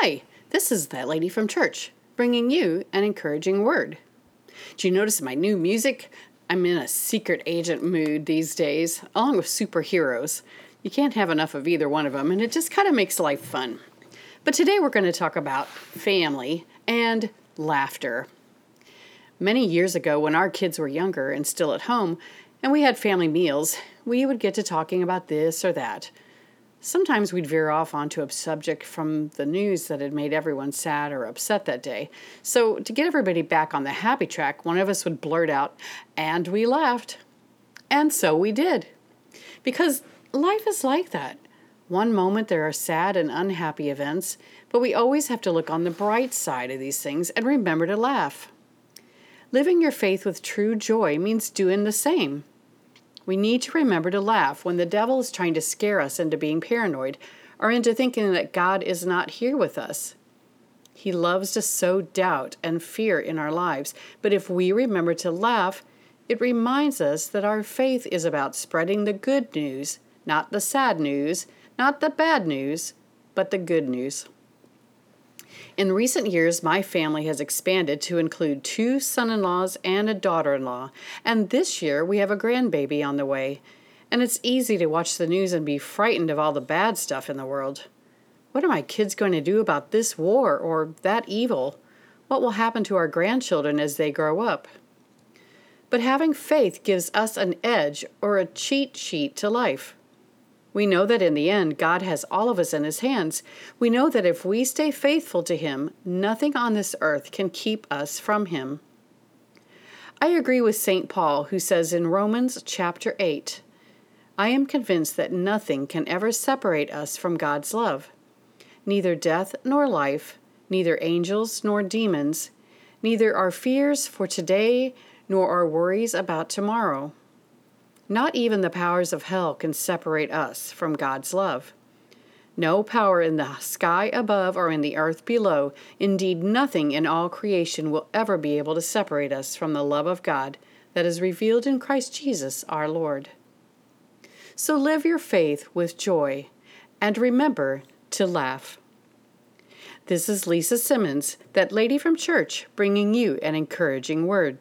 Hi, this is that lady from church, bringing you an encouraging word. Do you notice my new music? I'm in a secret agent mood these days, along with superheroes. You can't have enough of either one of them, and it just kind of makes life fun. But today we're going to talk about family and laughter. Many years ago, when our kids were younger and still at home, and we had family meals, we would get to talking about this or that. Sometimes we'd veer off onto a subject from the news that had made everyone sad or upset that day. So, to get everybody back on the happy track, one of us would blurt out, and we laughed. And so we did. Because life is like that. One moment there are sad and unhappy events, but we always have to look on the bright side of these things and remember to laugh. Living your faith with true joy means doing the same. We need to remember to laugh when the devil is trying to scare us into being paranoid or into thinking that God is not here with us. He loves to sow doubt and fear in our lives, but if we remember to laugh, it reminds us that our faith is about spreading the good news, not the sad news, not the bad news, but the good news. In recent years, my family has expanded to include two son in laws and a daughter in law, and this year we have a grandbaby on the way. And it's easy to watch the news and be frightened of all the bad stuff in the world. What are my kids going to do about this war or that evil? What will happen to our grandchildren as they grow up? But having faith gives us an edge or a cheat sheet to life. We know that in the end, God has all of us in His hands. We know that if we stay faithful to Him, nothing on this earth can keep us from Him. I agree with St. Paul, who says in Romans chapter 8, I am convinced that nothing can ever separate us from God's love. Neither death nor life, neither angels nor demons, neither our fears for today nor our worries about tomorrow. Not even the powers of hell can separate us from God's love. No power in the sky above or in the earth below, indeed, nothing in all creation will ever be able to separate us from the love of God that is revealed in Christ Jesus our Lord. So live your faith with joy and remember to laugh. This is Lisa Simmons, that lady from church, bringing you an encouraging word.